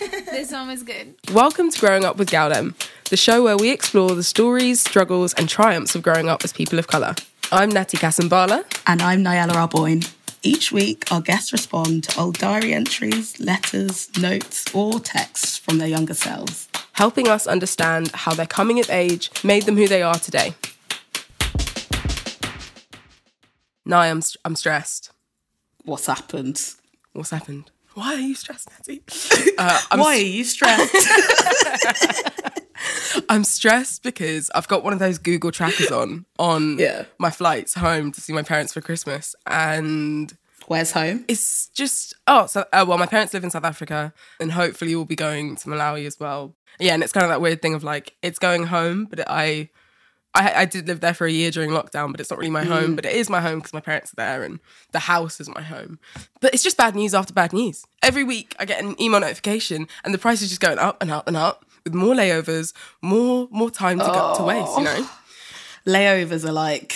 This one was good. Welcome to Growing Up with Galdem, the show where we explore the stories, struggles, and triumphs of growing up as people of colour. I'm Natty Kasambala. And I'm Niellah Arboine. Each week, our guests respond to old diary entries, letters, notes, or texts from their younger selves. helping us understand how their coming of age made them who they are today. Now I'm, st- I'm stressed. What's happened? What's happened? Why are you stressed, Natty? Uh, I'm, Why are you stressed? I'm stressed because I've got one of those Google trackers on on Yeah. my flights home to see my parents for Christmas, and Where's home? it's just oh so uh, well my parents live in south africa and hopefully we'll be going to malawi as well yeah and it's kind of that weird thing of like it's going home but i i, I did live there for a year during lockdown but it's not really my mm. home but it is my home because my parents are there and the house is my home but it's just bad news after bad news every week i get an email notification and the price is just going up and up and up with more layovers more more time to go to waste you know oh. Layovers are like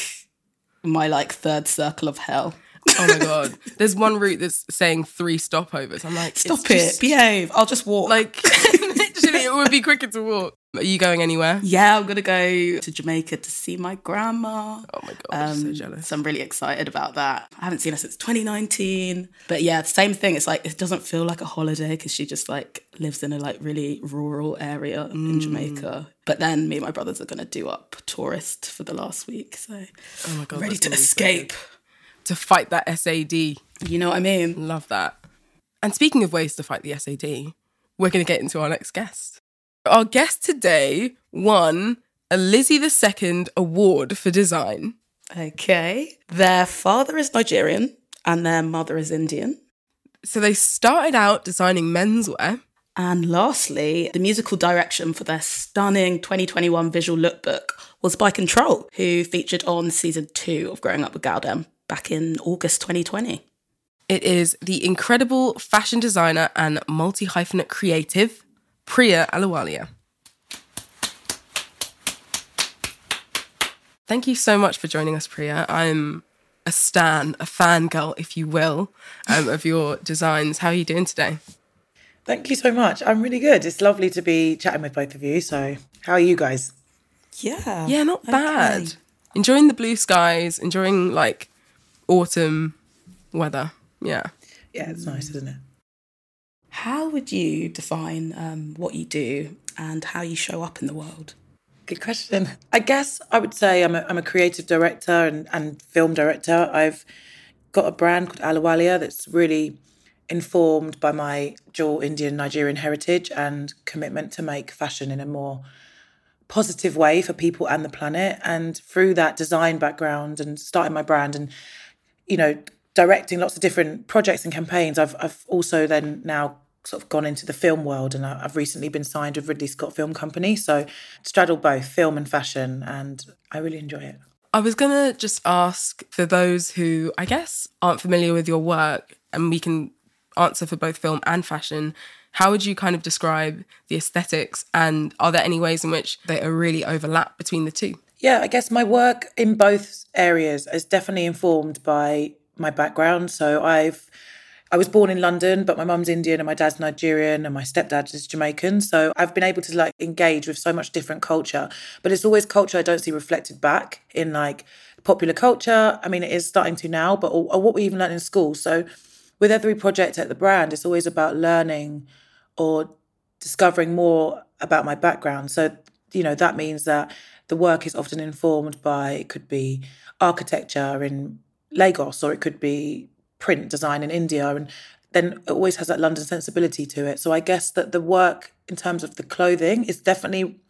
my like third circle of hell. oh my god there's one route that's saying three stopovers i'm like Stop it. just- Behave. I'll just walk. Like literally, it would be quicker to walk. Are you going anywhere? yeah, I'm gonna go to Jamaica to see my grandma. Oh my god, I'm so Um, jealous. so I'm really excited about that. I haven't seen her since 2019. But yeah, the same thing. It's like it doesn't feel like a holiday because she just like lives in a like really rural area Mm. in Jamaica. But then me and my brothers are gonna do up tourist for the last week. So Oh my god, ready to gonna escape. good. to fight that SAD. You know what I mean? Love that. And speaking of ways to fight the SAD, we're going to get into our next guest. Our guest today won a Lizzie II Award for design. Okay. Their father is Nigerian and their mother is Indian. So they started out designing menswear. And lastly, the musical direction for their stunning 2021 visual lookbook was by Control, who featured on season two of Growing Up with Galdem back in August 2020. It is the incredible fashion designer and multi hyphenate creative, Priya Ahluwalia. Thank you so much for joining us, Priya. I'm a stan, a fangirl, if you will, um, of your designs. How are you doing today? Thank you so much. I'm really good. It's lovely to be chatting with both of you. So, how are you guys? Yeah. Yeah, not bad. Okay. Enjoying the blue skies, enjoying like autumn weather. Yeah. Yeah, it's nice, isn't it? How would you define um, what you do and how you show up in the world? Good question. I guess I would say I'm a, I'm a creative director and, and film director. I've got a brand called Ahluwalia that's really informed by my dual Indian Nigerian heritage and commitment to make fashion in a more positive way for people and the planet. And through that design background and starting my brand and, you know, directing lots of different projects and campaigns, I've, I've also then now sort of gone into the film world and I've recently been signed with Ridley Scott Film Company. So straddle both film and fashion and I really enjoy it. I was going to just ask for those who I guess aren't familiar with your work and we can answer for both film and fashion. How would you kind of describe the aesthetics and are there any ways in which they are really overlap between the two? Yeah, I guess my work in both areas is definitely informed by my background. So I've I was born in London, but my mum's Indian and my dad's Nigerian and my stepdad is Jamaican. So I've been able to like engage with so much different culture, but it's always culture I don't see reflected back in like popular culture. I mean, it is starting to now, but or, or what we even learn in school. So with every project at the brand, it's always about learning or discovering more about my background. So, you know, that means that the work is often informed by it could be architecture in Lagos or it could be print design in India and then it always has that London sensibility to it. So I guess that the work in terms of the clothing is definitely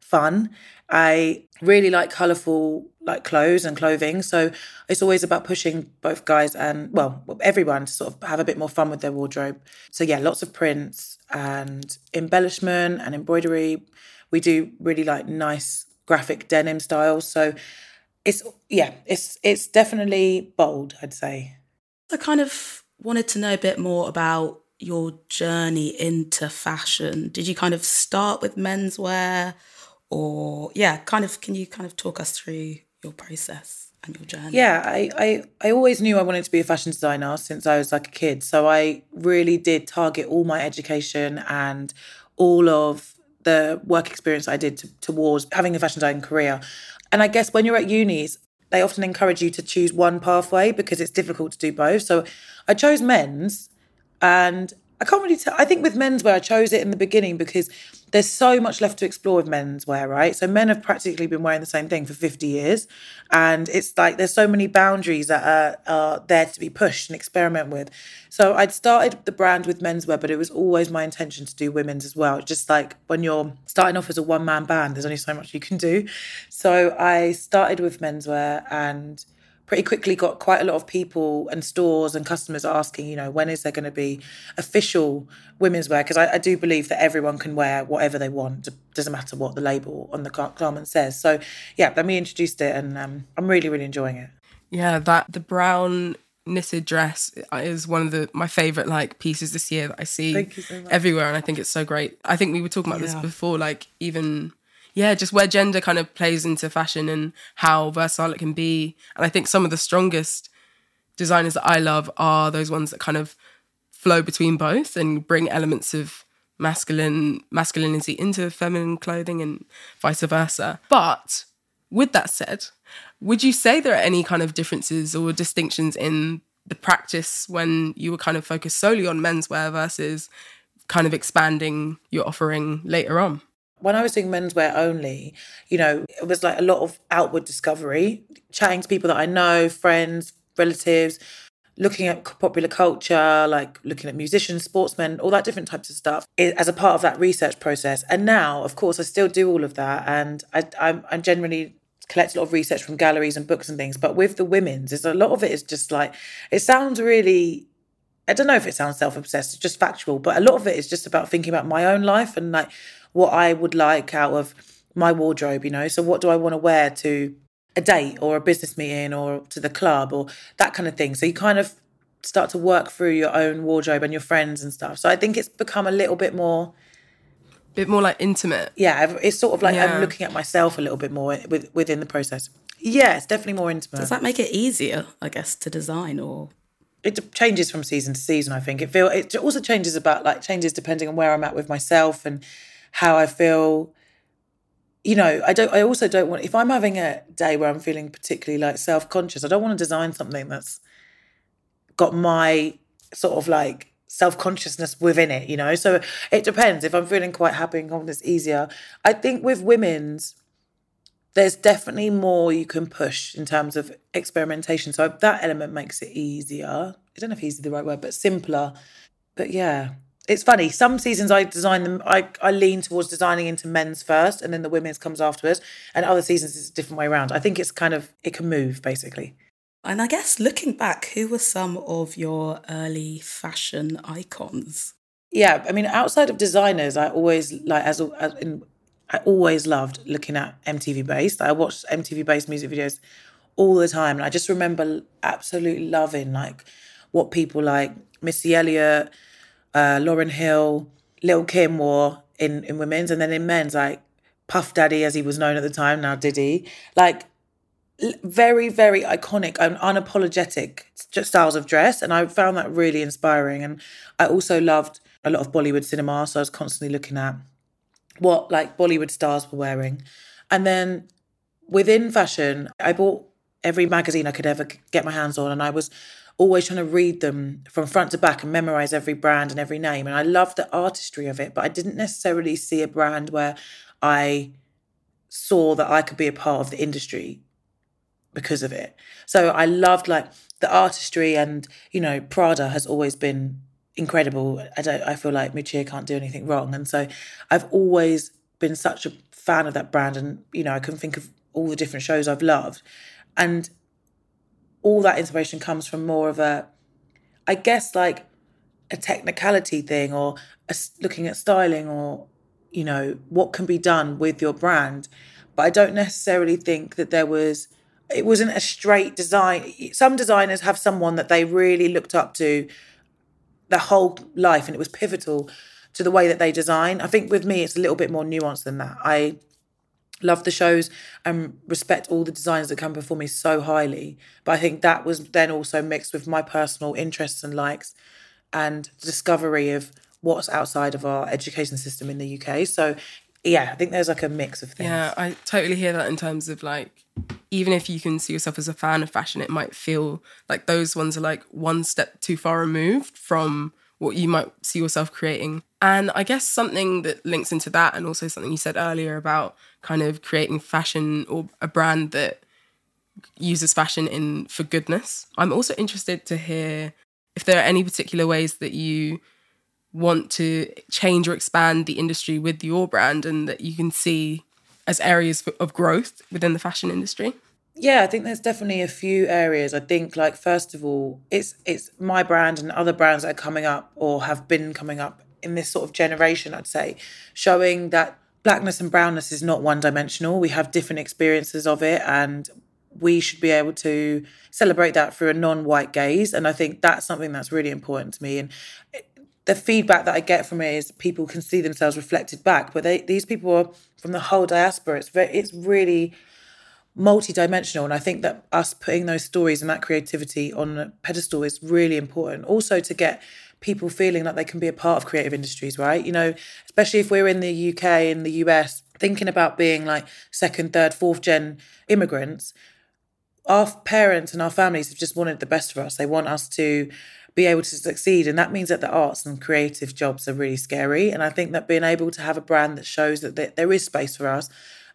fun. I really like colourful like clothes and clothing. So it's always about pushing both guys and well, everyone to sort of have a bit more fun with their wardrobe. So yeah, lots of prints and embellishment and embroidery. We do really like nice graphic denim styles. So it's yeah, it's it's definitely bold, I'd say. I kind of wanted to know a bit more about your journey into fashion. Did you kind of start with menswear or yeah, kind of can you kind of talk us through your process and your journey? Yeah, I, I, I always knew I wanted to be a fashion designer since I was like a kid. So I really did target all my education and all of the work experience I did to, towards having a fashion design career. And I guess when you're at unis, they often encourage you to choose one pathway because it's difficult to do both. So I chose men's and I can't really tell. I think with menswear, I chose it in the beginning because there's so much left to explore with menswear, right? So men have practically been wearing the same thing for 50 years. And it's like there's so many boundaries that are, are there to be pushed and experiment with. So I'd started the brand with menswear, but it was always my intention to do women's as well. Just like when you're starting off as a one man band, there's only so much you can do. So I started with menswear and pretty quickly got quite a lot of people and stores and customers asking, you know, when is there going to be official women's wear? Because I, I, do believe that everyone can wear whatever they want. It doesn't matter what the label on the garment says. So yeah, then we introduced it, and um, I'm really really enjoying it. Yeah, that the brown knitted dress is one of the my favorite like pieces this year that I see so everywhere, and I think it's so great. I think we were talking about yeah. this before, like even yeah, just where gender kind of plays into fashion and how versatile it can be. And I think some of the strongest designers that I love are those ones that kind of flow between both and bring elements of masculine masculinity into feminine clothing and vice versa. But with that said, would you say there are any kind of differences or distinctions in the practice when you were kind of focused solely on menswear versus kind of expanding your offering later on? When I was doing menswear only, you know, it was like a lot of outward discovery, chatting to people that I know, friends, relatives, looking at popular culture, like looking at musicians, sportsmen, all that different types of stuff as a part of that research process. And now, of course, I still do all of that. And I, I'm, I'm generally collect a lot of research from galleries and books and things. But with the women's, there's a lot of it is just like, it sounds really I don't know if it sounds self obsessed, just factual, but a lot of it is just about thinking about my own life and like what I would like out of my wardrobe, you know. So what do I want to wear to a date or a business meeting or to the club or that kind of thing. So you kind of start to work through your own wardrobe and your friends and stuff. So I think it's become a little bit more bit more like intimate. Yeah, it's sort of like yeah. I'm looking at myself a little bit more with, within the process. Yeah, it's definitely more intimate. Does that make it easier, I guess, to design or it changes from season to season. I think it feel it also changes about like changes depending on where I'm at with myself and how I feel. You know, I don't. I also don't want if I'm having a day where I'm feeling particularly like self conscious. I don't want to design something that's got my sort of like self consciousness within it. You know, so it depends. If I'm feeling quite happy and confident, it's easier. I think with women's, there's definitely more you can push in terms of experimentation. So that element makes it easier. I don't know if easy is the right word, but simpler. But yeah, it's funny. Some seasons I design them, I, I lean towards designing into men's first and then the women's comes afterwards. And other seasons it's a different way around. I think it's kind of, it can move basically. And I guess looking back, who were some of your early fashion icons? Yeah, I mean, outside of designers, I always like as, as in, I always loved looking at MTV Base. I watched MTV Base music videos all the time, and I just remember absolutely loving like what people like Missy Elliott, uh, Lauryn Hill, Lil Kim wore in in women's, and then in men's like Puff Daddy, as he was known at the time, now Diddy. Like very, very iconic and unapologetic styles of dress. And I found that really inspiring. And I also loved a lot of Bollywood cinema. So I was constantly looking at what like Bollywood stars were wearing. And then within fashion, I bought every magazine I could ever get my hands on. And I was always trying to read them from front to back and memorize every brand and every name. And I loved the artistry of it, but I didn't necessarily see a brand where I saw that I could be a part of the industry because of it. So I loved like the artistry and, you know, Prada has always been incredible. I don't I feel like Miuccia can't do anything wrong. And so I've always been such a fan of that brand and, you know, I can think of all the different shows I've loved. And all that inspiration comes from more of a I guess like a technicality thing or a, looking at styling or you know what can be done with your brand but i don't necessarily think that there was it wasn't a straight design. Some designers have someone that they really looked up to their whole life, and it was pivotal to the way that they design. I think with me, it's a little bit more nuanced than that. I love the shows and respect all the designers that come before me so highly. But I think that was then also mixed with my personal interests and likes and discovery of what's outside of our education system in the UK. So yeah, I think there's like a mix of things. Yeah, I totally hear that in terms of like even if you can see yourself as a fan of fashion, it might feel like those ones are like one step too far removed from what you might see yourself creating. And I guess something that links into that, and also something you said earlier about kind of creating fashion or a brand that uses fashion in for goodness. I'm also interested to hear if there are any particular ways that you want to change or expand the industry with your brand and that you can see as areas of growth within the fashion industry? Yeah, I think there's definitely a few areas. I think like first of all, it's it's my brand and other brands that are coming up or have been coming up in this sort of generation, I'd say, showing that blackness and brownness is not one dimensional. We have different experiences of it and we should be able to celebrate that through a non-white gaze and I think that's something that's really important to me and the feedback that I get from it is people can see themselves reflected back, but they, these people are from the whole diaspora. It's very, it's really multi-dimensional, and I think that us putting those stories and that creativity on a pedestal is really important. Also, to get people feeling like they can be a part of creative industries, right? You know, especially if we're in the UK in the US, thinking about being like second, third, fourth gen immigrants. Our parents and our families have just wanted the best for us. They want us to be able to succeed. And that means that the arts and creative jobs are really scary. And I think that being able to have a brand that shows that there is space for us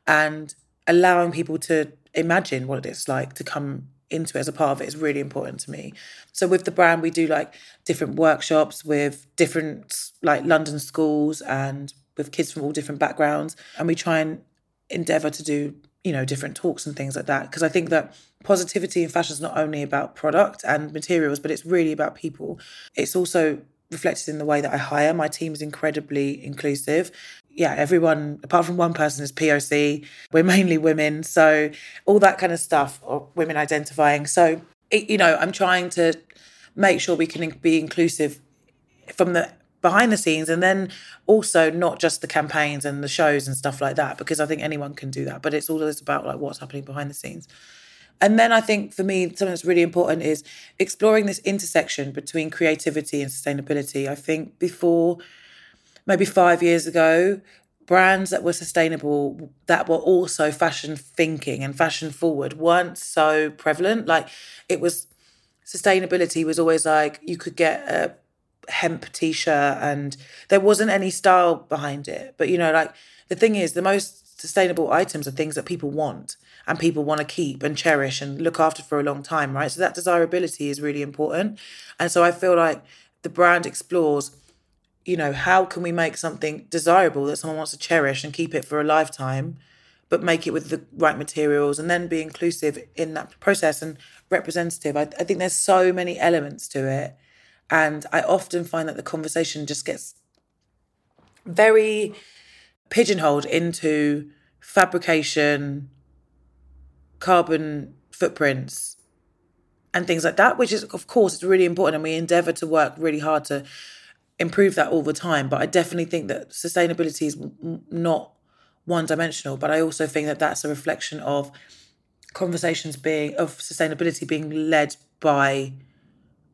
and allowing people to imagine what it's like to come into it as a part of it is really important to me. So with the brand, we do like different workshops with different like London schools and with kids from all different backgrounds. And we try and endeavor to do you know different talks and things like that because i think that positivity in fashion is not only about product and materials but it's really about people it's also reflected in the way that i hire my team is incredibly inclusive yeah everyone apart from one person is poc we're mainly women. So all that kind of stuff or women identifying. So it, you know i'm trying to make sure we can be inclusive from the behind the scenes and then also not just the campaigns and the shows and stuff like that because i think anyone can do that but it's always about like what's happening behind the scenes. And then i think for me something that's really important is exploring this intersection between creativity and sustainability. I think before maybe 5 years ago brands that were sustainable that were also fashion thinking and fashion forward weren't so prevalent like it was sustainability was always like you could get a hemp t-shirt and there wasn't any style behind it but you know like the thing is the most sustainable items are things that people want and people want to keep and cherish and look after for a long time, right? So that desirability is really important. And so I feel like the brand explores, you know, how can we make something desirable that someone wants to cherish and keep it for a lifetime, but make it with the right materials and then be inclusive in that process and representative. I, I think there's so many elements to it. And I often find that the conversation just gets very pigeonholed into fabrication, carbon footprints, and things like that, which is, of course, it's really important. And we endeavor to work really hard to improve that all the time. But I definitely think that sustainability is not one dimensional. But I also think that that's a reflection of conversations being, of sustainability being led by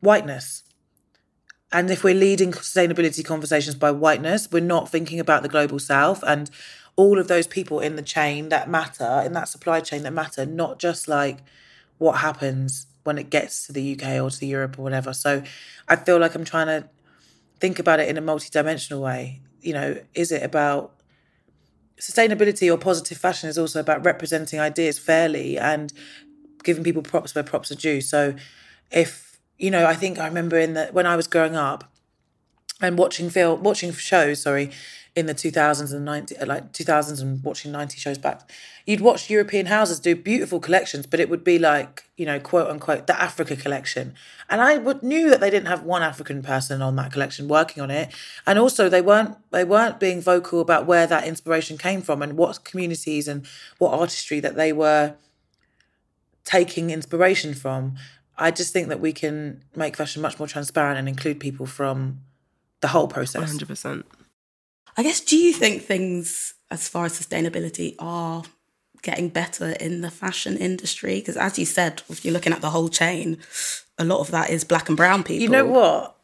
whiteness. And if we're leading sustainability conversations by whiteness, we're not thinking about the global south and all of those people in the chain that matter, in that supply chain that matter, not just like what happens when it gets to the UK or to Europe or whatever. So I feel like I'm trying to think about it in a multi-dimensional way. You know, is it about sustainability or positive fashion is also about representing ideas fairly and giving people props where props are due. So if you know, I think I remember in the when I was growing up and watching film, watching shows, sorry, in the 2000s and 90, uh, like 2000s and watching 90 shows back, you'd watch European houses do beautiful collections, but it would be like, you know, quote unquote, the Africa collection. And I would, knew that they didn't have one African person on that collection working on it. And also they weren't, they weren't being vocal about where that inspiration came from and what communities and what artistry that they were taking inspiration from. I just think that we can make fashion much more transparent and include people from the whole process. 100%. I guess, do you think things as far as sustainability are getting better in the fashion industry? Because as you said, if you're looking at the whole chain, a lot of that is black and brown people. You know what?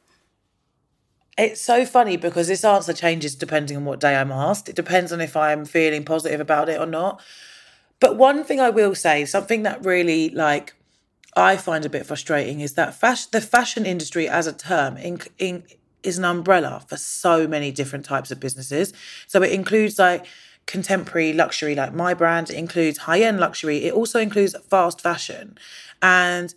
It's so funny because this answer changes depending on what day I'm asked. It depends on if I'm feeling positive about it or not. But one thing I will say, something that really like I find a bit frustrating is that fashion, the fashion industry as a term in, in, is an umbrella for so many different types of businesses. So it includes like contemporary luxury, like my brand, it includes high end luxury, it also includes fast fashion. And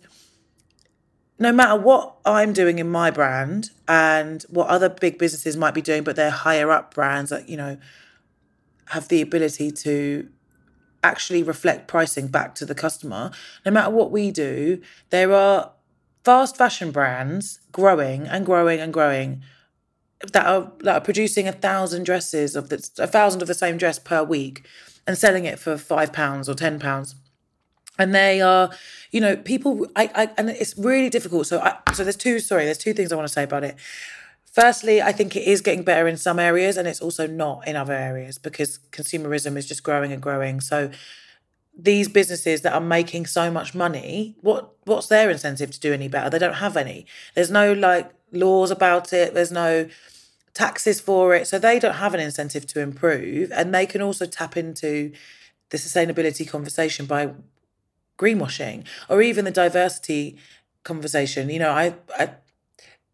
no matter what I'm doing in my brand and what other big businesses might be doing, but they're higher up brands that, you know, have the ability to actually reflect pricing back to the customer. No matter what we do, there are fast fashion brands growing and growing and growing that are that are producing a thousand dresses of the, a thousand of the same dress per week and selling it for five pounds or ten pounds and they are you know people I, I and it's really difficult so I, so there's two sorry there's two things i want to say about it Firstly, I think it is getting better in some areas and it's also not in other areas because consumerism is just growing and growing. So these businesses that are making so much money, what what's their incentive to do any better? They don't have any. There's no like laws about it. There's no taxes for it. So they don't have an incentive to improve. And they can also tap into the sustainability conversation by greenwashing or even the diversity conversation. You know, I, I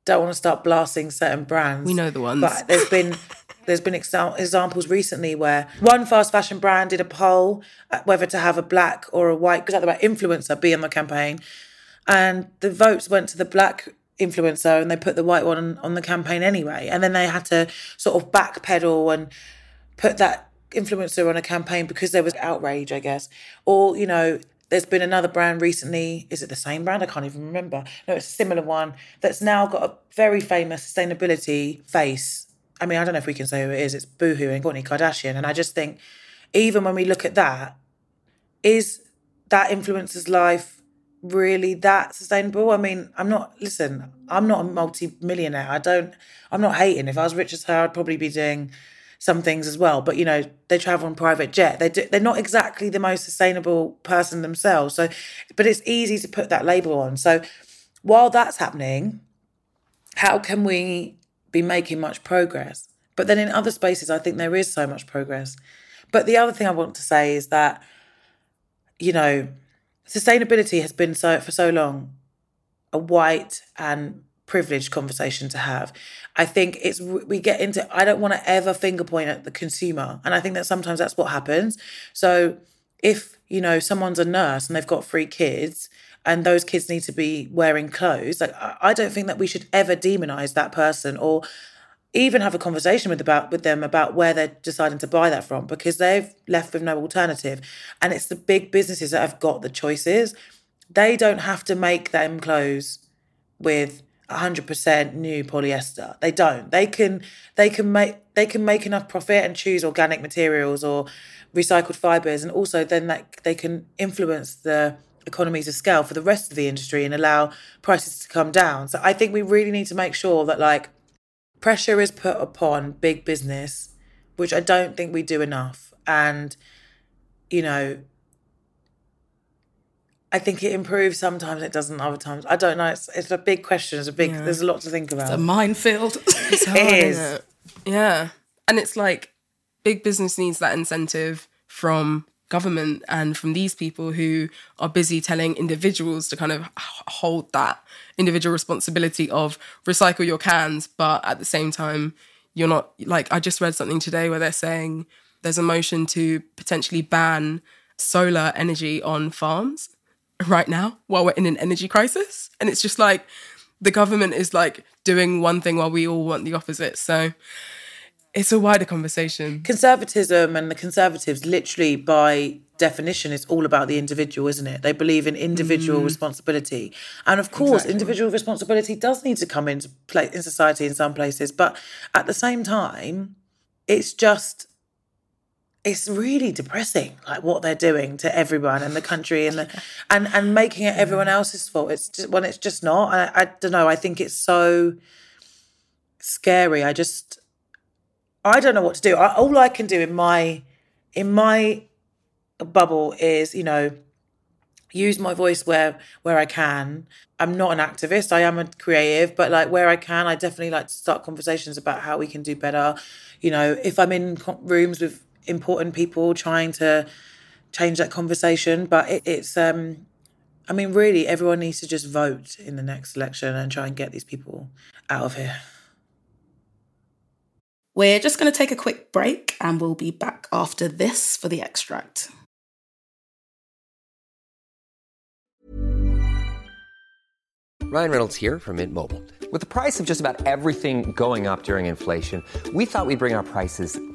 don't want to start blasting certain brands. We know the ones. But there's been there's been exa- examples recently where one fast fashion brand did a poll uh, whether to have a black or a white because about influencer be on the campaign, and the votes went to the black influencer and they put the white one on, the campaign anyway, and then they had to sort of backpedal and put that influencer on a campaign because there was outrage, I guess, or you know there's been another brand recently. Is it the same brand? I can't even remember. No, it's a similar one that's now got a very famous sustainability face. I mean, I don't know if we can say who it is. It's Boohoo and Kourtney Kardashian. And I just think, even when we look at that, is that influencer's life really that sustainable? I mean, I'm not, listen, I'm not a multi millionaire. I don't, I'm not hating. If I was rich as her, I'd probably be doing some things as well. But you know, they travel on private jet. They do, they're not exactly the most sustainable person themselves. So, but it's easy to put that label on. So, while that's happening, how can we be making much progress? But then in other spaces, I think there is so much progress. But the other thing I want to say is that, you know, sustainability has been so for so long a white and privileged conversation to have. I think it's we get into I don't want to ever finger point at the consumer, and I think that sometimes that's what happens. So if you know someone's a nurse and they've got three kids and those kids need to be wearing clothes like i don't think that we should ever demonize that person or even have a conversation with about with them about where they're deciding to buy that from because they've left with no alternative. And it's the big businesses that have got the choices. They don't have to make them clothes with 100% new polyester. They don't. They can they can make they can make enough profit and choose organic materials or recycled fibers. And also then that they can influence the economies of scale for the rest of the industry and allow prices to come down. So i think we really need to make sure that like pressure is put upon big business which i don't think we do enough and you know I think it improves sometimes, it doesn't other times. I don't know. It's, it's a big question. It's a big. Yeah. There's a lot to think about. It's a minefield. It's hard, It is. it? Yeah. And it's like big business needs that incentive from government and from these people who are busy telling individuals to kind of hold that individual responsibility of recycle your cans, but at the same time, you're not like I just read something today where they're saying there's a motion to potentially ban solar energy on farms right now while we're in an energy crisis. And it's just like the government is like doing one thing while we all want the opposite. So it's a wider conversation. conservatism and the conservatives literally by definition is all about the individual isn't it? They believe in individual mm. responsibility. And of course individual responsibility does need to come into play in society in some places but at the same time it's just it's really depressing like what they're doing to everyone in the country and the, and and making it everyone else's fault. It's just when it's just not I, I don't know i think it's so scary. I just I don't know what to do. I, all I can do in my in my bubble is, you know, use my voice where where I can. I'm not an activist. I am a creative, but like where I can, I definitely like to start conversations about how we can do better. You know, if I'm in rooms with important people, trying to change that conversation. But it, it's, um, I mean, really, everyone needs to just vote in the next election and try and get these people out of here. We're just going to take a quick break and we'll be back after this for the extract. Ryan Reynolds here from Mint Mobile. With the price of just about everything going up during inflation, we thought we'd bring our prices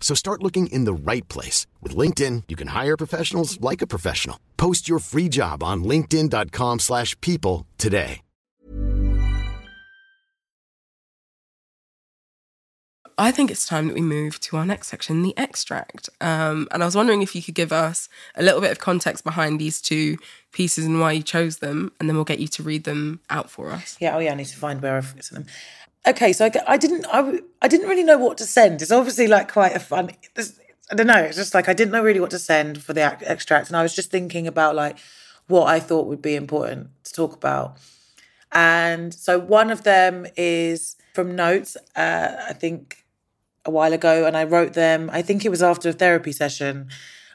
So start looking in the right place. With LinkedIn, you can hire professionals like a professional. Post your free job on linkedin.com slash people today. I think it's time that we move to our next section, the extract. Um, and I was wondering if you could give us a little bit of context behind these two pieces and why you chose them, and then we'll get you to read them out for us. Yeah, oh yeah, I need to find where I've written them. Okay, so I, I didn't I, I didn't really know what to send. It's obviously like quite a fun. I don't know. It's just like I didn't know really what to send for the extract, and I was just thinking about like what I thought would be important to talk about. And so one of them is from notes. Uh, I think a while ago, and I wrote them. I think it was after a therapy session,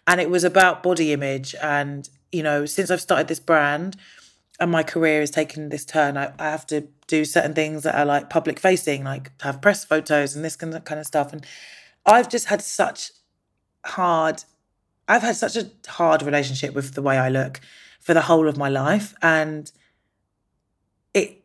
and it was about body image. And you know, since I've started this brand, and my career is taking this turn, I, I have to do certain things that are like public facing, like have press photos and this kind of stuff. And I've just had such hard. I've had such a hard relationship with the way I look for the whole of my life, and it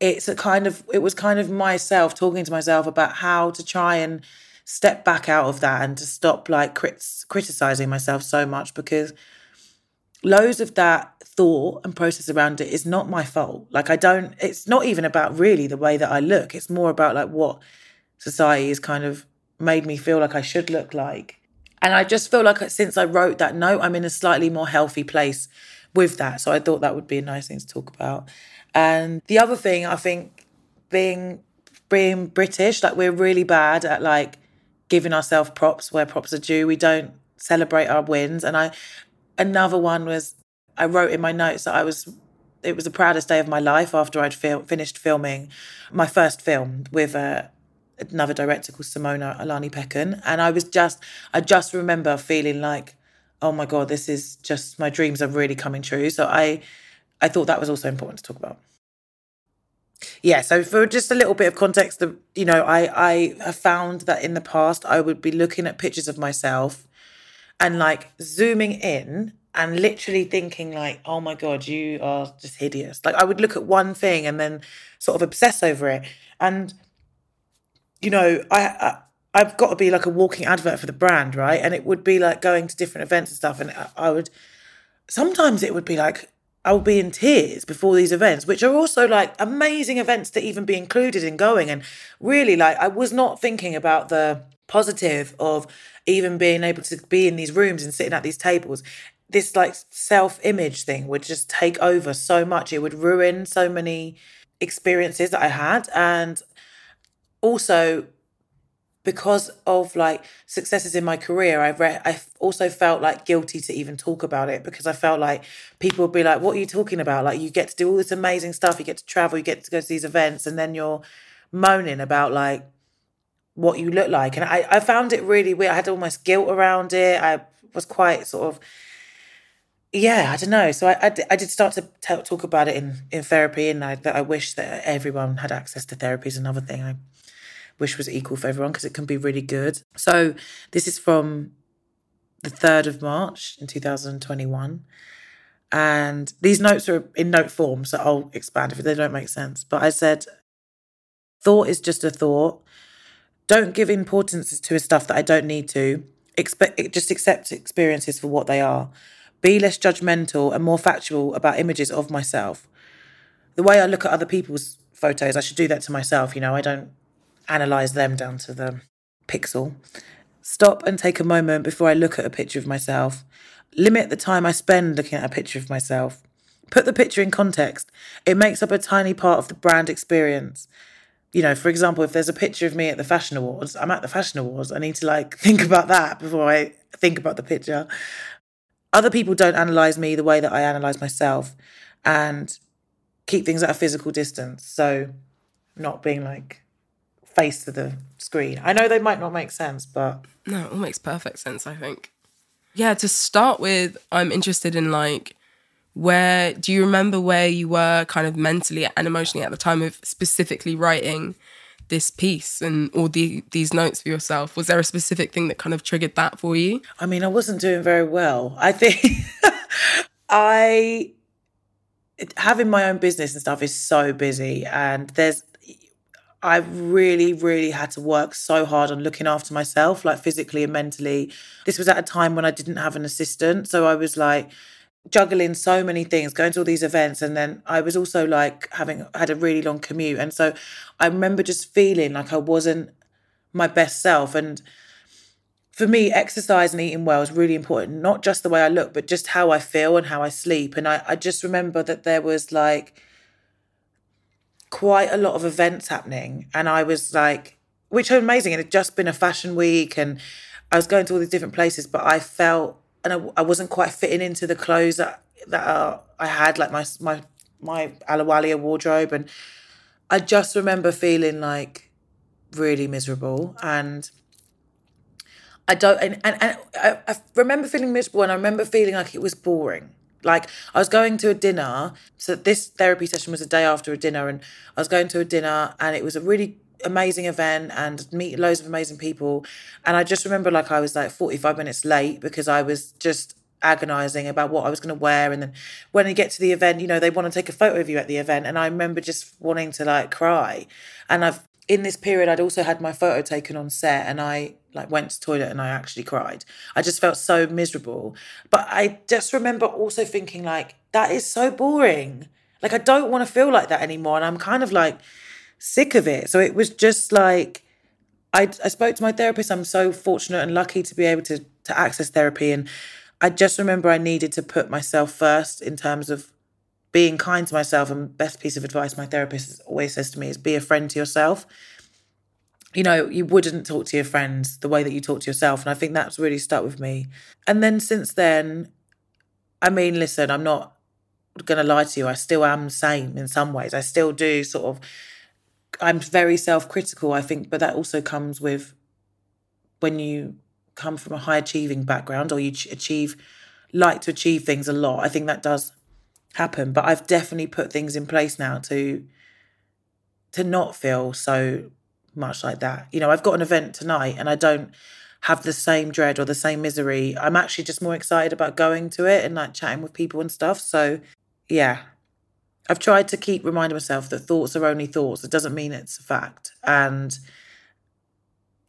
it's a kind of it was kind of myself talking to myself about how to try and step back out of that and to stop like crit- criticizing myself so much because loads of that thought and process around it is not my fault. Like i don't it's not even about really the way that i look. It's more about like what society has kind of made me feel like i should look like. And i just feel like uh, since i wrote that note i'm in a slightly more healthy place with that. So i thought that would be a nice thing to talk about. And the other thing, I think, being being British, like we're really bad at like giving ourselves props where props are due. We don't celebrate our wins. And I, another one was, I wrote in my notes that I was, it was the proudest day of my life after I'd fil- finished filming my first film with uh, another director called Simona Alani Pekan. And I was just, I just remember feeling like, oh my God, this is just, my dreams are really coming true. So I, I thought that was also important to talk about. Yeah, so for just a little bit of context, the you know, I I have found that in the past I would be looking at pictures of myself and like zooming in and literally thinking like, oh my god, you are just hideous. Like I would look at one thing and then sort of obsess over it, and you know, I, I I've got to be like a walking advert for the brand, right? And it would be like going to different events and stuff, and I would sometimes it would be like I would be in tears before these events, which are also like amazing events to even be included in going. And really, like, I was not thinking about the positive of even being able to be in these rooms and sitting at these tables. This like self image thing would just take over so much. It would ruin so many experiences that I had. And also, because of like successes in my career, I've re- I also felt like guilty to even talk about it because I felt like people would be like, "What are you talking about? Like you get to do all this amazing stuff, you get to travel, you get to go to these events, and then you're moaning about like what you look like." And I I found it really weird. I had almost guilt around it. I was quite sort of yeah, I don't know. So I, I, I did start to t- talk about it in, in therapy, and I, that I wish that everyone had access to therapy is another thing. I wish was equal for everyone because it can be really good. So this is from the 3rd of March in 2021. And these notes are in note form, so I'll expand if they don't make sense. But I said, thought is just a thought. Don't give importance to stuff that I don't need to. Expect just accept experiences for what they are. Be less judgmental and more factual about images of myself. The way I look at other people's photos, I should do that to myself. You know, I don't analyze them down to the pixel. Stop and take a moment before I look at a picture of myself. Limit the time I spend looking at a picture of myself. Put the picture in context. It makes up a tiny part of the brand experience. You know, for example, if there's a picture of me at the Fashion Awards, I'm at the Fashion Awards. I need to like think about that before I think about the picture. Other people don't analyze me the way that I analyze myself and keep things at a physical distance. So, not being like face to the screen. I know they might not make sense, but no, it all makes perfect sense. I think. Yeah, to start with, I'm interested in like where do you remember where you were kind of mentally and emotionally at the time of specifically writing this piece and all the these notes for yourself was there a specific thing that kind of triggered that for you i mean i wasn't doing very well i think i having my own business and stuff is so busy and there's I really, really had to work so hard on looking after myself, like physically and mentally. This was at a time when I didn't have an assistant. So I was like juggling so many things, going to all these events. And then I was also like having had a really long commute. And so I remember just feeling like I wasn't my best self. And for me, exercise and eating well is really important. Not just the way I look, but just how I feel and how I sleep. And I, I just remember that there was like quite a lot of events happening. And I was like, which are amazing. It had just been a fashion week and I was going to all these different places, but I felt, and I, I wasn't quite fitting into the clothes that, that uh, I had, like my, my, my Ahluwalia wardrobe. And I just remember feeling like really miserable. And I don't, and, and, and I, I remember feeling miserable and I remember feeling like it was boring. Like I was going to a dinner. So this therapy session was a day after a dinner, and I was going to a dinner, and it was a really amazing event and meet loads of amazing people. And I just remember like I was like 45 minutes late because I was just agonizing about what I was going to wear. And then when you get to the event, you know, they want to take a photo of you at the event. And I remember just wanting to like cry. And I've, in this period, I'd also had my photo taken on set and I like went to toilet and I actually cried. I just felt so miserable. But I just remember also thinking like, that is so boring. Like I don't want to feel like that anymore. And I'm kind of like, sick of it. So it was just like I I spoke to my therapist. I'm so fortunate and lucky to be able to to access therapy and I just remember I needed to put myself first in terms of being kind to myself and best piece of advice my therapist always says to me is be a friend to yourself. You know, you wouldn't talk to your friends the way that you talk to yourself. And I think that's really stuck with me. And then since then, I mean, listen, I'm not going to lie to you. I still am same in some ways. I still do sort of I'm very self critical, I think, but that also comes with when you come from a high achieving background or you achieve, like to achieve things a lot. I think that does happen, but I've definitely put things in place now to to not feel so much like that. You know, I've got an event tonight and I don't have the same dread or the same misery. I'm actually just more excited about going to it and like chatting with people and stuff. So, yeah, I've tried to keep reminding myself that thoughts are only thoughts. It doesn't mean it's a fact. And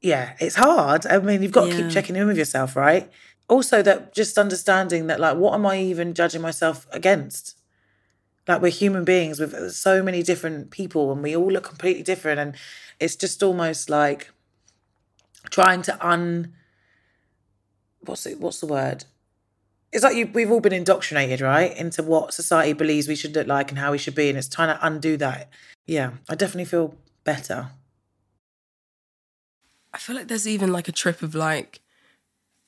yeah, it's hard. I mean, you've got yeah. to keep checking in with yourself, right? Also, that just understanding that, like, what am I even judging myself against? Like, we're human beings with so many different people and we all look completely different. And it's just almost like trying to un. What's it? What's the word? It's like you, we've all been indoctrinated, right, into what society believes we should look like and how we should be, and it's trying to undo that. Yeah, I definitely feel better. I feel like there's even like a trip of like,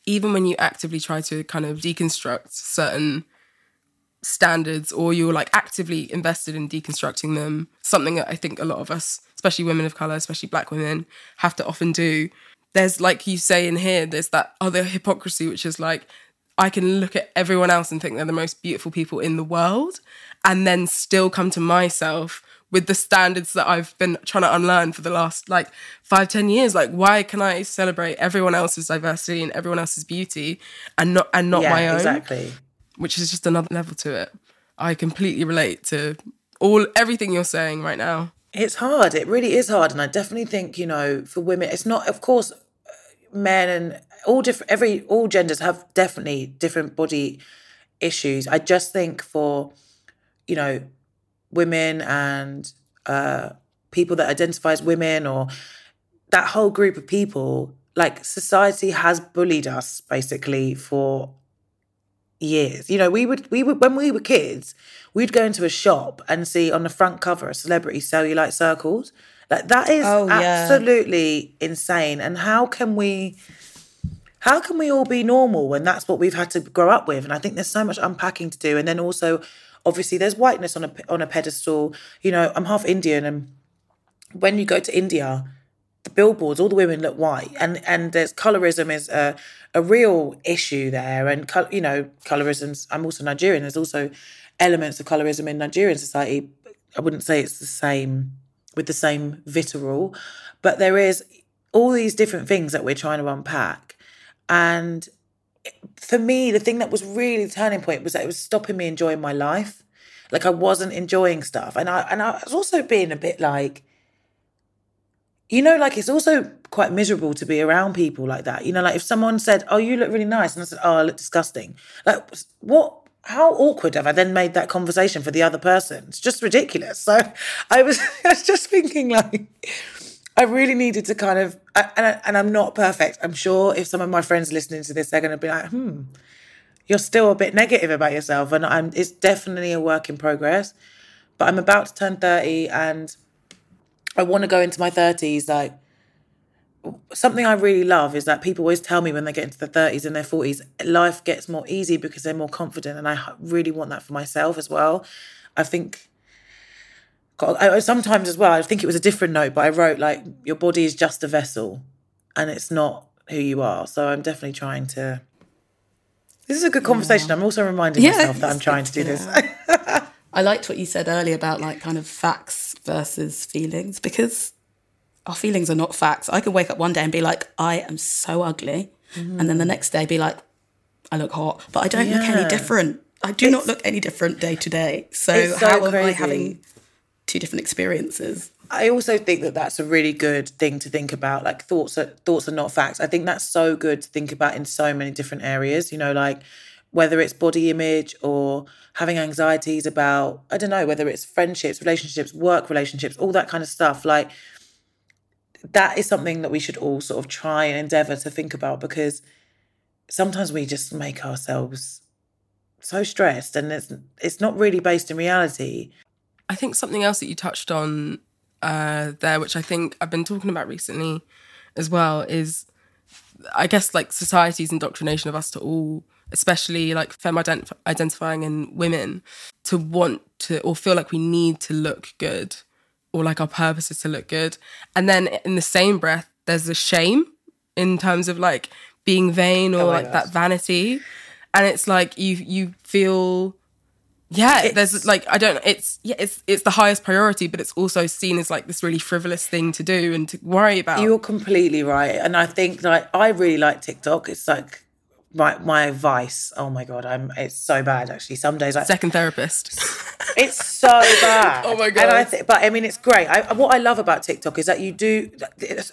even when you actively try to kind of deconstruct certain standards or you're like actively invested in deconstructing them, something that I think a lot of us, especially women of color, especially black women, have to often do. There's like you say in here, there's that other hypocrisy, which is like I can look at everyone else and think they're the most beautiful people in the world, and then still come to myself with the standards that I've been trying to unlearn for the last like five, ten years. Like, why can I celebrate everyone else's diversity and everyone else's beauty and not and not yeah, my own? Exactly. Which is just another level to it. I completely relate to all everything you're saying right now. It's hard. It really is hard, and I definitely think you know for women, it's not. Of course, men and all different every all genders have definitely different body issues. I just think for you know women and uh people that identify as women or that whole group of people like society has bullied us basically for years. You know we would we would when we were kids we'd go into a shop and see on the front cover a celebrity cellulite circles like that is oh, absolutely yeah. insane and how can we how can we all be normal when that's what we've had to grow up with? And I think there's so much unpacking to do. And then also, obviously, there's whiteness on a on a pedestal. You know, I'm half Indian, and when you go to India, the billboards, all the women look white, and and there's colorism is a a real issue there, and you know, colorism's. I'm also Nigerian. There's also elements of colorism in Nigerian society. I wouldn't say it's the same with the same vitriol, but there is all these different things that we're trying to unpack and for me, the thing that was really the turning point was that it was stopping me enjoying my life. Like I wasn't enjoying stuff. And I and I was also being a bit like, you know, like it's also quite miserable to be around people like that. You know, like if someone said, Oh, you look really nice, and I said, Oh, I look disgusting. Like what how awkward have I then made that conversation for the other person? It's just ridiculous. So I was I was just thinking like I really needed to kind of, and, I, and I'm not perfect. I'm sure if some of my friends listening to this, they're going to be like, hmm, you're still a bit negative about yourself. And I'm, it's definitely a work in progress. But I'm about to turn 30 and I want to go into my 30s. Like, something I really love is that people always tell me when they get into their 30s and their 40s, life gets more easy because they're more confident. And I really want that for myself as well. I think God, I, sometimes as well, I think it was a different note, but I wrote like, your body is just a vessel and it's not who you are. So I'm definitely trying to. This is a good conversation. I'm also reminding Yeah, myself that I'm trying to do this. I liked what you said earlier about like kind of facts versus feelings because our feelings are not facts. I could wake up one day and be like, I am so ugly. Mm-hmm. And then the next day be like, I look hot, but I don't look any different. I do not look any different day to day. So, so how am I having two different experiences? I also think that that's a really good thing to think about. Like thoughts are thoughts are not facts. I think that's so good to think about in so many different areas. You know, like whether it's body image or having anxieties about I don't know whether it's friendships, relationships, work relationships, all that kind of stuff. Like that is something that we should all sort of try and endeavor to think about because sometimes we just make ourselves so stressed and it's it's not really based in reality. I think something else that you touched on uh, there, which I think I've been talking about recently as well, is I guess like society's indoctrination of us to all, especially like femme ident- identifying and women, to want to or feel like we need to look good or like our purpose is to look good. And then in the same breath, there's a shame in terms of like being vain or Oh, like that vanity. And it's like you you feel yeah, there's like I don't it's yeah, it's it's the highest priority, but it's also seen as like this really frivolous thing to do and to worry about. You're completely right, and I think like I really like TikTok. It's like my my vice. Oh my god, I'm. It's so bad actually. Some days I Second therapist. It's so bad. Oh my And I God. th- but I mean, it's great. I, what I love about TikTok is that you do,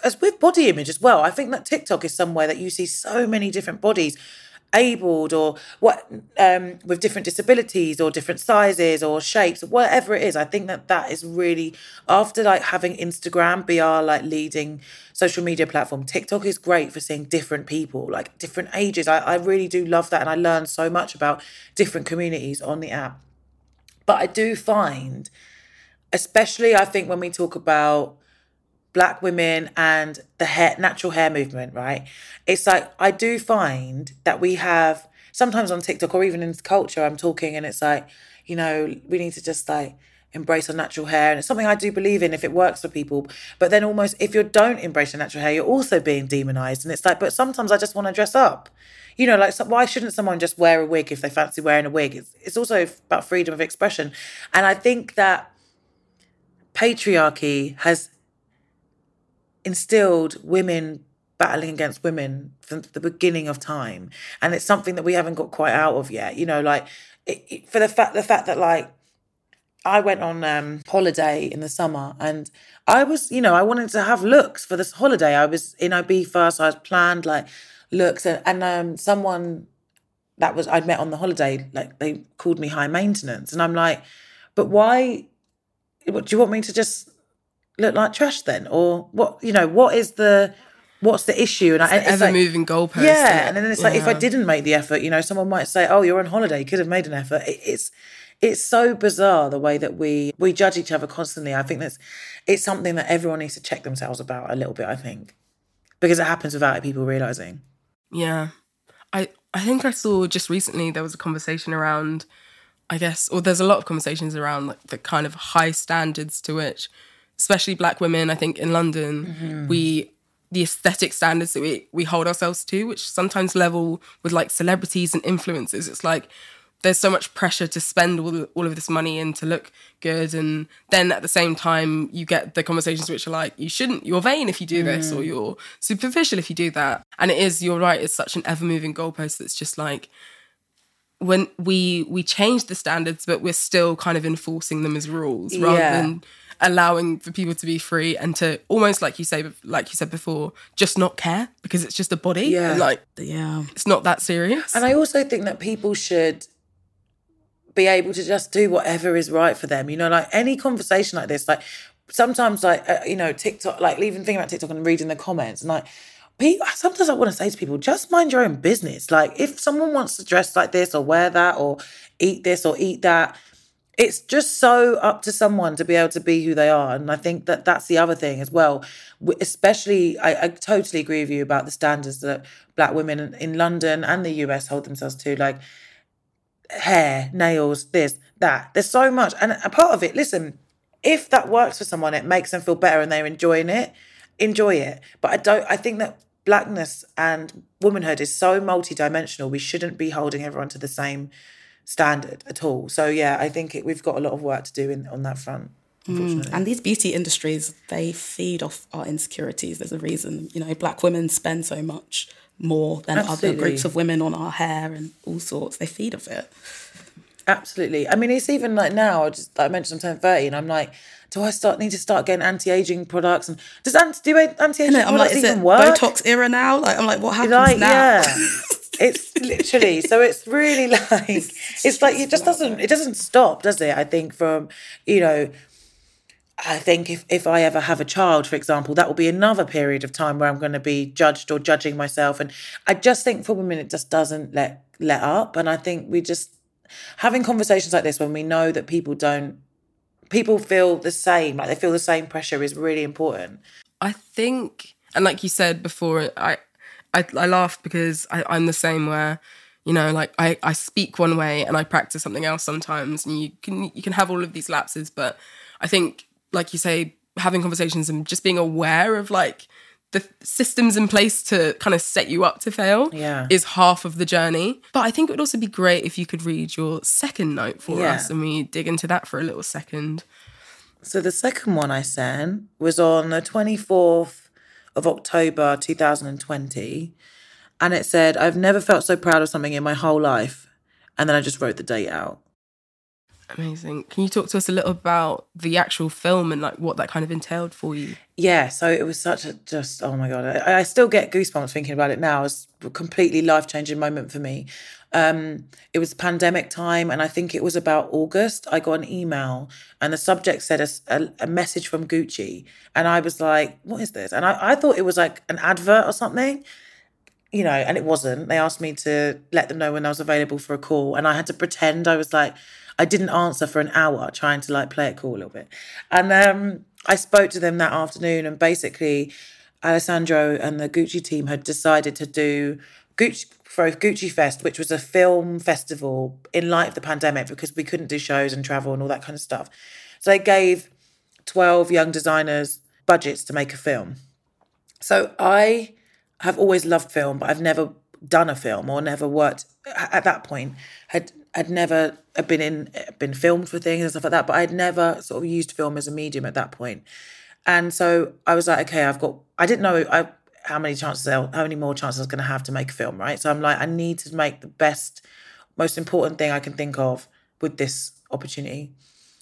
as with body image as well. I think that TikTok is somewhere that you see so many different bodies, abled or what, um, with different disabilities or different sizes or shapes, whatever it is. I think that that is really after like having Instagram be our like leading social media platform. TikTok is great for seeing different people, like different ages. I, I really do love that, and I learn so much about different communities on the app. But I do find, especially I think when we talk about black women and the hair natural hair movement, right? It's like I do find that we have sometimes on TikTok or even in culture, I'm talking and it's like, you know, we need to just like embrace our natural hair. And it's something I do believe in if it works for people. But then almost if you don't embrace your natural hair, you're also being demonized. And it's like, but sometimes I just want to dress up. You know, like so why shouldn't someone just wear a wig if they fancy wearing a wig? It's, it's also about freedom of expression. And I think that patriarchy has instilled women battling against women from the beginning of time and it's something that we haven't got quite out of yet you know like it, it- for the fact the fact that like I went on um, holiday in the summer and I was, you know, I wanted to have looks for this holiday. I was in Ibiza, so I was planned like looks and, and um, someone that was I'd met on the holiday, like they called me high maintenance. And I'm like, but why what do you want me to just look like trash then? Or what you know, what is the what's the issue? And I It's the it's like- ever-moving goalpost, Yeah. And then it's like if I didn't make the effort, you know, someone might say, Oh, you're on holiday, you could have made an effort. It- It's it's so bizarre the way that we we judge each other constantly. I think that's it's something that everyone needs to check themselves about a little bit, I think. Because it happens without people realizing. Yeah. I I think I saw just recently there was a conversation around I guess or there's a lot of conversations around like the kind of high standards to which especially black women I think in London Mhm. we the aesthetic standards that we we hold ourselves to which sometimes level with like celebrities and influencers it's like there's so much pressure to spend all, all of this money and to look good and then at the same time you get the conversations which are like you shouldn't you're vain if you do this Mm. or you're superficial if you do that and it is you're right it's such an ever moving goalpost that's just like when we we change the standards but we're still kind of enforcing them as rules rather Yeah. than allowing for people to be free and to almost like you say like you said before just not care because it's just a body Yeah. like yeah it's not that serious And I also think that people should be able to just do whatever is right for them. You know, like any conversation like this, like sometimes like uh, you know TikTok, like even thinking about TikTok and reading the comments and like. Sometimes I want to say to people, just mind your own business. Like, if someone wants to dress like this or wear that or eat this or eat that, it's just so up to someone to be able to be who they are and i think that that's the other thing as well especially i, I totally agree with you about the standards that black women in london and the us hold themselves to like hair nails this that there's so much and a part of it listen if that works for someone it makes them feel better and they're enjoying it enjoy it but i don't i think that blackness and womanhood is so multidimensional we shouldn't be holding everyone to the same standard at all. So yeah, I think it, we've got a lot of work to do in on that front. Mm. And these beauty industries, they feed off our insecurities. There's a reason, you know, black women spend so much more than Absolutely. other groups of women on our hair and all sorts. They feed off it. Absolutely. I mean, it's even like now. I just I mentioned, I'm turning thirty, and I'm like, do I start need to start getting anti aging products? And does anti do anti aging products I'm like, even work? Botox era now? Like I'm like, what happens like, now? Yeah. it's literally so it's really like it's like it just doesn't it doesn't stop does it i think from you know i think if if i ever have a child for example that will be another period of time where i'm going to be judged or judging myself. And i just think for women it just doesn't let let up. And i think we just having conversations like this when we know that people don't people feel the same like they feel the same pressure is really important. I think and like you said before i I, I laugh because I, I'm the same where you know like I, I speak one way and I practice something else sometimes. And you can you can have all of these lapses but I think like you say having conversations and just being aware of like the systems in place to kind of set you up to fail yeah. is half of the journey. But I think it would also be great if you could read your second note for yeah. us and we dig into that for a little second. So the second one I sent was on the 24th of October 2020. And it said, I've never felt so proud of something in my whole life. And then I just wrote the date out. Amazing. Can you talk to us a little about the actual film and like what that kind of entailed for you? Yeah, so it was such a just oh my god, I, I still get goosebumps thinking about it now. It was a completely life changing moment for me. Um, it was pandemic time, and I think it was about August. I got an email, and the subject said a, a, a message from Gucci, and I was like, "What is this?" And I, I thought it was like an advert or something, you know, and it wasn't. They asked me to let them know when I was available for a call, and I had to pretend I was like, I didn't answer for an hour, trying to like play it cool a little bit, and um, I spoke to them that afternoon, and basically. Alessandro and the Gucci team had decided to do Gucci for Gucci Fest, which was a film festival in light of the pandemic because we couldn't do shows and travel and all that kind of stuff. So they gave 12 young designers budgets to make a film. So I have always loved film, but I've never done a film or never worked at that point had had never been in been filmed for things and stuff like that but i'd never sort of used film as a medium at that point. and so i was like okay i've got i didn't know i how many chances, how many more chances I was going to have to make a film, right? So I'm like, I need to make the best, most important thing I can think of with this opportunity.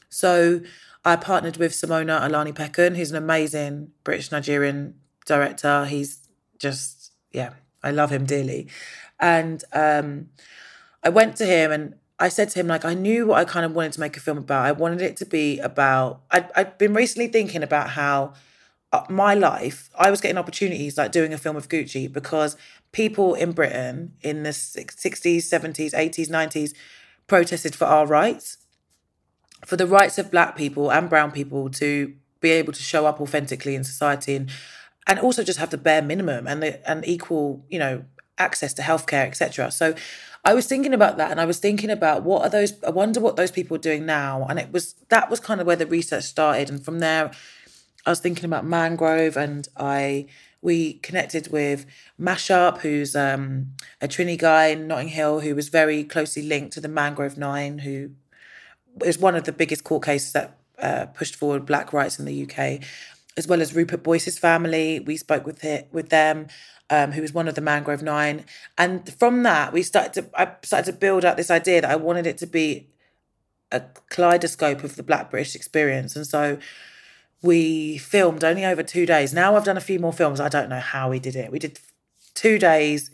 So I partnered with Simona Alani Olanipekan, who's an amazing British Nigerian director. He's just, yeah, I love him dearly. And um, I went to him and I said to him, like, I knew what I kind of wanted to make a film about. I wanted it to be about, I'd, I'd been recently thinking about how uh, my life, I was getting opportunities like doing a film with Gucci because people in Britain in the 60s, 70s, 80s, 90s protested for our rights, for the rights of black people and brown people to be able to show up authentically in society and and also just have the bare minimum and the and equal, you know, access to healthcare, etc. So I was thinking about that and I was thinking about what are those I wonder what those people are doing now. And it was that was kind of where the research started. And from there I was thinking about Mangrove, and I we connected with Mashup, who's um, a Trini guy in Notting Hill who was very closely linked to the Mangrove Nine, who is one of the biggest court cases that uh, pushed forward black rights in the UK, as well as Rupert Boyce's family. We spoke with it with them. Um, who was one of the Mangrove Nine, and from that we started to I started to build up this idea that I wanted it to be a kaleidoscope of the Black British experience, and so we filmed only over two days. Now I've done a few more films. I don't know how we did it. We did two days,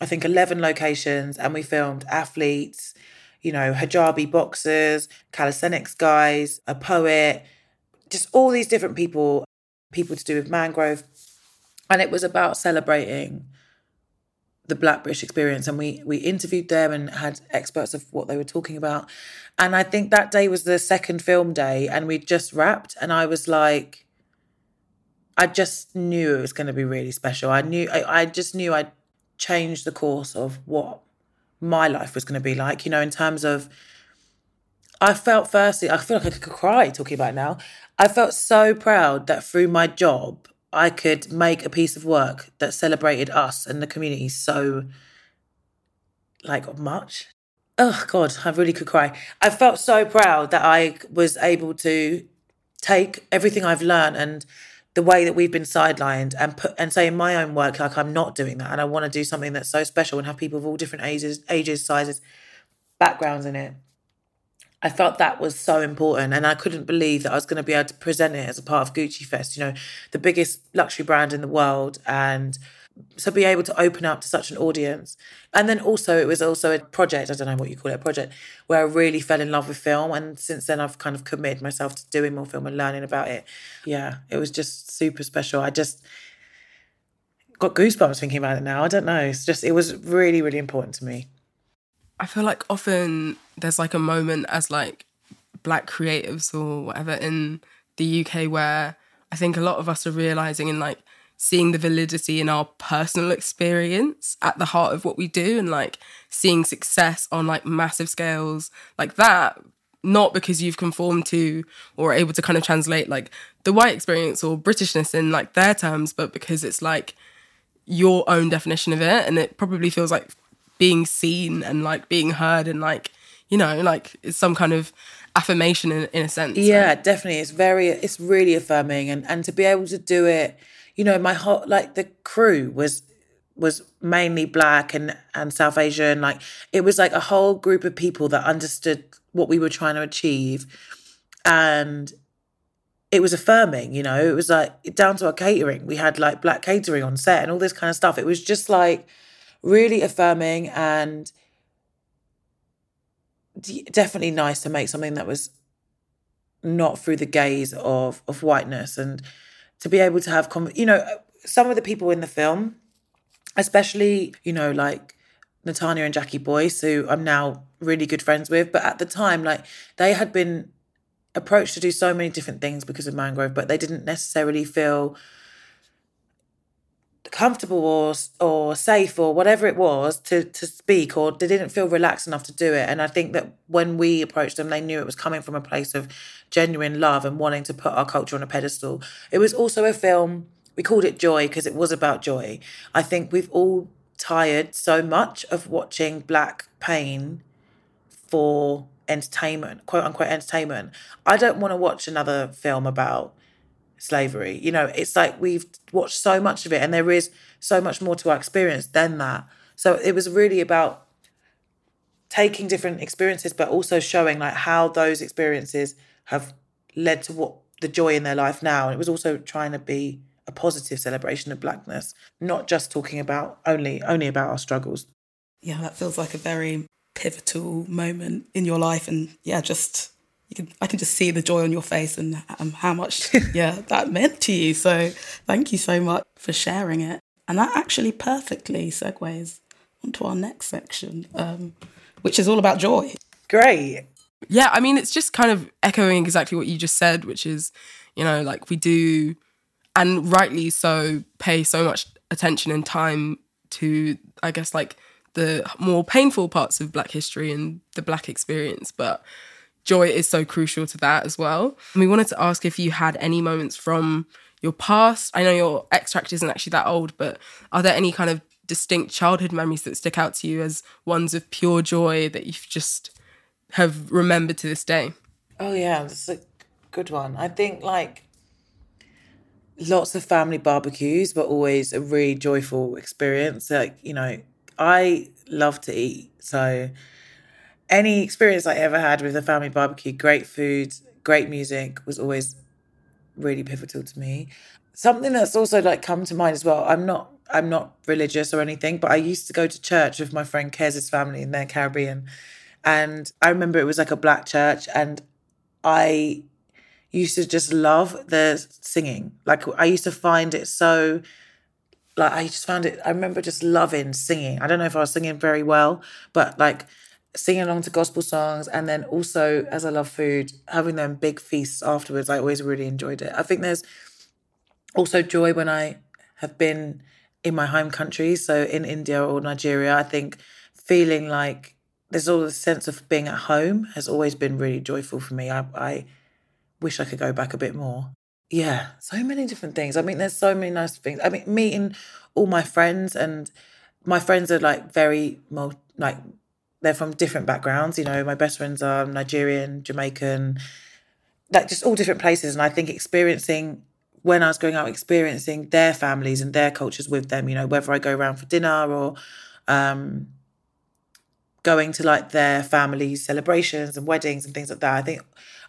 I think 11 locations, and we filmed athletes, you know, hijabi boxers, calisthenics guys, a poet, just all these different people, people to do with mangrove. And it was about celebrating the Black British experience. And we we interviewed them and had experts of what they were talking about. And I think that day was the second film day, and we just wrapped. And I was like, I just knew it was going to be really special. I knew I, I just knew I'd changed the course of what my life was going to be like, you know, in terms of I felt firstly, I feel like I could cry talking about now. I felt so proud that through my job, I could make a piece of work that celebrated us and the community so like much. Oh God, I really could cry. I felt so proud that I was able to take everything I've learned and the way that we've been sidelined and put and say in my own work like I'm not doing that and I want to do something that's so special and have people of all different ages, ages, sizes, backgrounds in it. I felt that was so important, and I couldn't believe that I was going to be able to present it as a part of Gucci Fest, you know, the biggest luxury brand in the world, and so be able to open up to such an audience. And then also, it was also a project. I don't know what you call it, a project where I really fell in love with film, and since then, I've kind of committed myself to doing more film and learning about it. Yeah, it was just super special. I just got goosebumps thinking about it now. I don't know. It's just it was really, really important to me. I feel like often there's like a moment as like black creatives or whatever in the UK where I think a lot of us are realizing and like seeing the validity in our personal experience at the heart of what we do and like seeing success on like massive scales like that not because you've conformed to or able to kind of translate like the white experience or britishness in like their terms but because it's like your own definition of it and it probably feels like being seen and like being heard and like you know like it's some kind of affirmation in, in a sense yeah definitely. It's very it's really affirming and and to be able to do it you know my whole like the crew was was mainly black and and south asian like it was like a whole group of people that understood what we were trying to achieve and it was affirming you know? It was like down to our catering. We had like black catering on set and all this kind of stuff. It was just like really affirming and definitely nice to make something that was not through the gaze of of whiteness and to be able to have you know some of the people in the film especially you know like Natanya and Jackie Boyce who I'm now really good friends with but at the time like they had been approached to do so many different things because of Mangrove but they didn't necessarily feel comfortable or or safe or whatever it was to to speak or they didn't feel relaxed enough to do it. And i think that when we approached them they knew it was coming from a place of genuine love and wanting to put our culture on a pedestal. It was also a film we called it joy because it was about joy. I think we've all tired so much of watching black pain for entertainment quote unquote entertainment. I don't want to watch another film about slavery. You know, it's like we've watched so much of it and there is so much more to our experience than that. So it was really about taking different experiences, but also showing like how those experiences have led to what the joy in their life now. And it was also trying to be a positive celebration of blackness, not just talking about only only about our struggles. Yeah, that feels like a very pivotal moment in your life and yeah, just can I can just see the joy on your face and um, how much yeah that meant to you. So thank you so much for sharing it. And that actually perfectly segues onto our next section, um, which is all about joy. Great. Yeah, I mean it's just kind of echoing exactly what you just said, which is, you know, like we do and rightly so pay so much attention and time to I guess like the more painful parts of black history and the black experience, but joy is so crucial to that as well. And we wanted to ask if you had any moments from your past. I know your extract isn't actually that old, but are there any kind of distinct childhood memories that stick out to you as ones of pure joy that you've just have remembered to this day? Oh yeah, that's a good one. I think like lots of family barbecues, but always a really joyful experience. Like, you know, I love to eat. So any experience I ever had with a family barbecue, great food, great music was always really pivotal to me. Something that's also like come to mind as well. I'm not I'm not religious or anything, but I used to go to church with my friend Kez's family in their Caribbean. And I remember it was like a black church and I used to just love the singing. Like I used to find it so like I just found it I remember just loving singing. I don't know if I was singing very well, but like singing along to gospel songs and then also as I love food, having them big feasts afterwards, I always really enjoyed it. I think there's also joy when I have been in my home country, so in India or Nigeria. I think feeling like there's all the sense of being at home has always been really joyful for me. I, I wish I could go back a bit more. Yeah, so many different things. I mean, there's so many nice things. I mean, meeting all my friends and my friends are like very like they're from different backgrounds. You know, my best friends are Nigerian, Jamaican, like just all different places. And I think experiencing when I was growing up, experiencing their families and their cultures with them. You know, whether I go around for dinner or um, going to like their family celebrations and weddings and things like that. I think,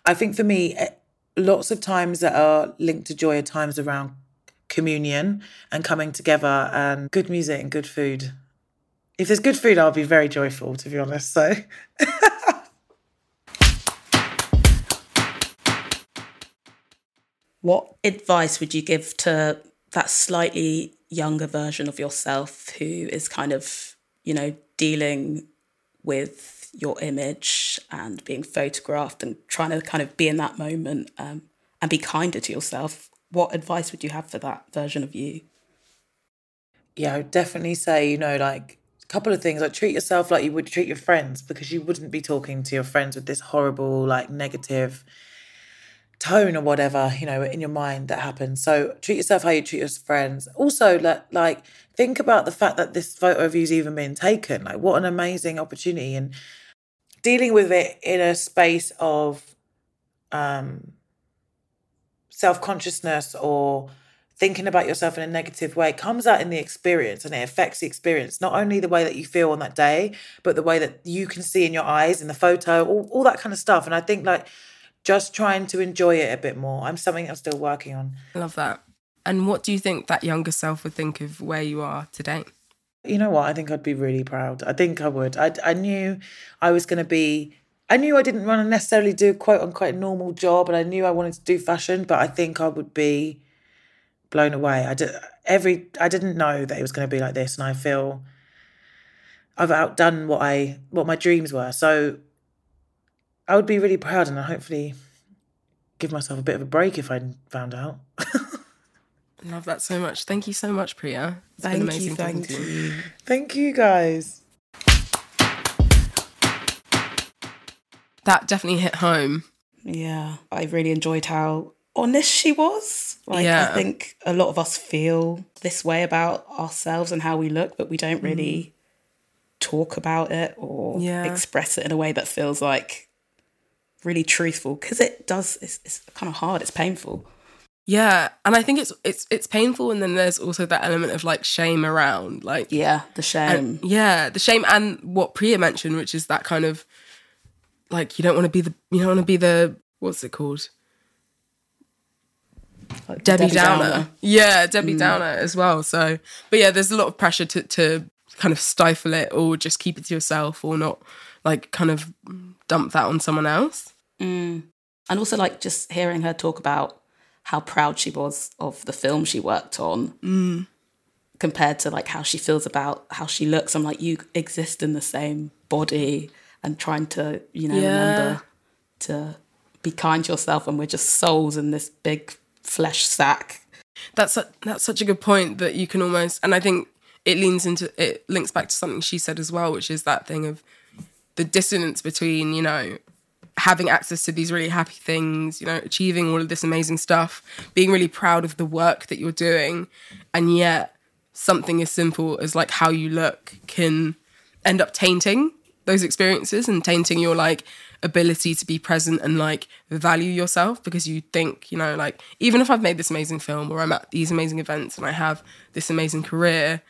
I think for me, eh, lots of times that are linked to joy are times around communion and coming together and good music and good food. If there's good food, I'll be very joyful, to be honest. So. what advice would you give to that slightly younger version of yourself who is kind of, you know, dealing with your image and being photographed and trying to kind of be in that moment um, and be kinder to yourself, what advice would you have for that version of you? Yeah, I would definitely say, you know, like couple of things like treat yourself like you would treat your friends because you wouldn't be talking to your friends with this horrible, like negative tone or whatever, you know, in your mind that happens. So treat yourself how you treat your friends. Also, like, like think about the fact that this photo of you's even been taken. Like, what an amazing opportunity. And dealing with it in a space of um, self consciousness or thinking about yourself in a negative way comes out in the experience and it affects the experience not only the way that you feel on that day but the way that you can see in your eyes in the photo all, all that kind of stuff and i think like just trying to enjoy it a bit more i'm something i'm still working on I love that and what do you think that younger self would think of where you are today you know what? I think I'd be really proud. I think I would. I, I knew I was going to be. I knew I didn't want to necessarily do quote unquote normal job, and I knew I wanted to do fashion, but I think I would be blown away. I did every. I didn't know that it was going to be like this, and I feel I've outdone what I what my dreams were. So I would be really proud, and I hopefully give myself a bit of a break if I found out. Love that so much. Thank you so much, Priya. It's thank been amazing you, thank you. you. Thank you, guys. That definitely hit home. Yeah, I really enjoyed how honest she was. Like, Yeah. I think a lot of us feel this way about ourselves and how we look, but we don't mm. really talk about it or Yeah. express it in a way that feels like really truthful because it does, it's, it's kind of hard, it's painful. Yeah, and I think it's it's it's painful, and then there's also that element of like shame around, like Yeah, the shame. and- yeah, the shame, and what Priya mentioned, which is that kind of like you don't want to be the you don't want to be the what's it called Like Debbie, Debbie Downer. Downer. Yeah, Debbie Mm. Downer as well. So, but yeah, there's a lot of pressure to to kind of stifle it or just keep it to yourself or not like kind of dump that on someone else. Mm. And also, like, just hearing her talk about how proud she was of the film she worked on Mm. compared to like how she feels about how she looks. I'm like, you exist in the same body and trying to, you know, Yeah. remember to be kind to yourself. And we're just souls in this big flesh sack. That's su- that's such a good point that you can almost, and I think it leans into it links back to something she said as well, which is that thing of the dissonance between you know having access to these really happy things, you know, achieving all of this amazing stuff, being really proud of the work that you're doing, and yet something as simple as like how you look can end up tainting those experiences and tainting your like ability to be present and like value yourself because you think, you know, like even if I've made this amazing film or I'm at these amazing events and I have this amazing career,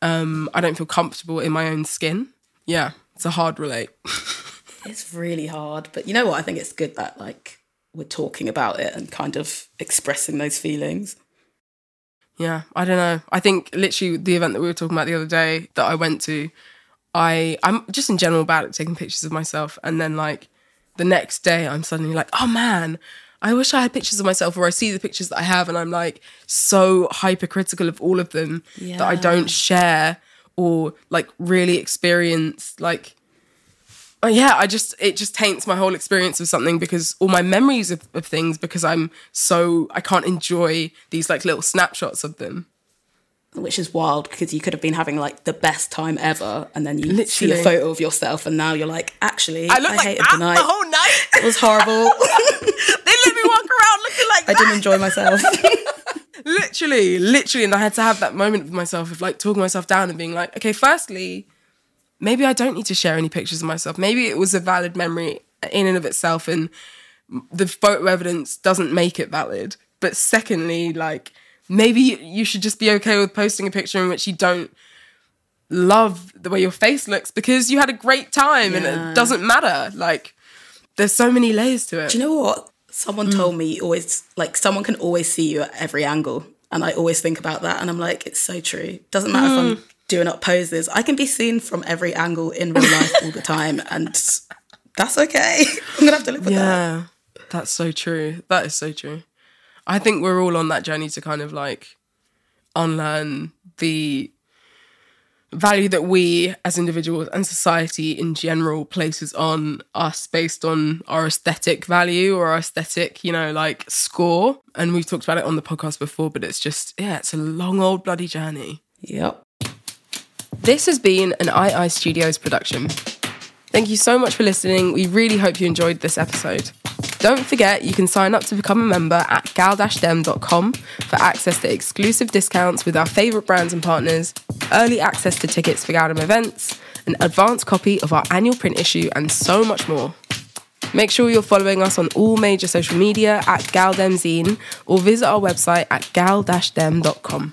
um, I don't feel comfortable in my own skin. Yeah, it's a hard relate. It's really hard. But you know what? I think it's good that like we're talking about it and kind of expressing those feelings. Yeah, I don't know. I think literally the event that we were talking about the other day that I went to, I I'm just in general bad at taking pictures of myself, and then like the next day I'm suddenly like, oh man, I wish I had pictures of myself, or I see the pictures that I have, and I'm like so hypercritical of all of them that I don't share or like really experience. Like, oh, yeah, I just it just taints my whole experience of something because all my memories of, of things because I'm so I can't enjoy these like little snapshots of them. Which is wild because you could have been having like the best time ever, and then you see a photo of yourself, and now you're like, actually, I I, look like hated that the night. the whole night. It was horrible. they let me walk around looking like I didn't enjoy myself. literally, literally, and I had to have that moment with myself of like talking myself down and being like, okay, firstly, maybe I don't need to share any pictures of myself. Maybe it was a valid memory in and of itself, and the photo evidence doesn't make it valid. But secondly, like maybe you should just be okay with posting a picture in which you don't love the way your face looks because you had a great time and it doesn't matter. Like there's so many layers to it. Do you know what? Someone mm. told me always like someone can always see you at every angle, and I always think about that, and I'm like, it's so true. Doesn't matter if I'm mm. doing up poses. I can be seen from every angle in real life all the time, and that's okay. I'm gonna have to live with that. Yeah, that's so true. That is so true. I think we're all on that journey to kind of like unlearn the value that we as individuals and society in general places on us based on our aesthetic value or our aesthetic, you know, like score. And we've talked about it on the podcast before, but it's just, yeah, it's a long old bloody journey. Yep. This has been an II Studios production. Thank you so much for listening. We really hope you enjoyed this episode. Don't forget, you can sign up to become a member at gal-dem.com for access to exclusive discounts with our favourite brands and partners, early access to tickets for gal-dem events, an advanced copy of our annual print issue, and so much more. Make sure you're following us on all major social media at galdemzine or visit our website at gal-dem.com.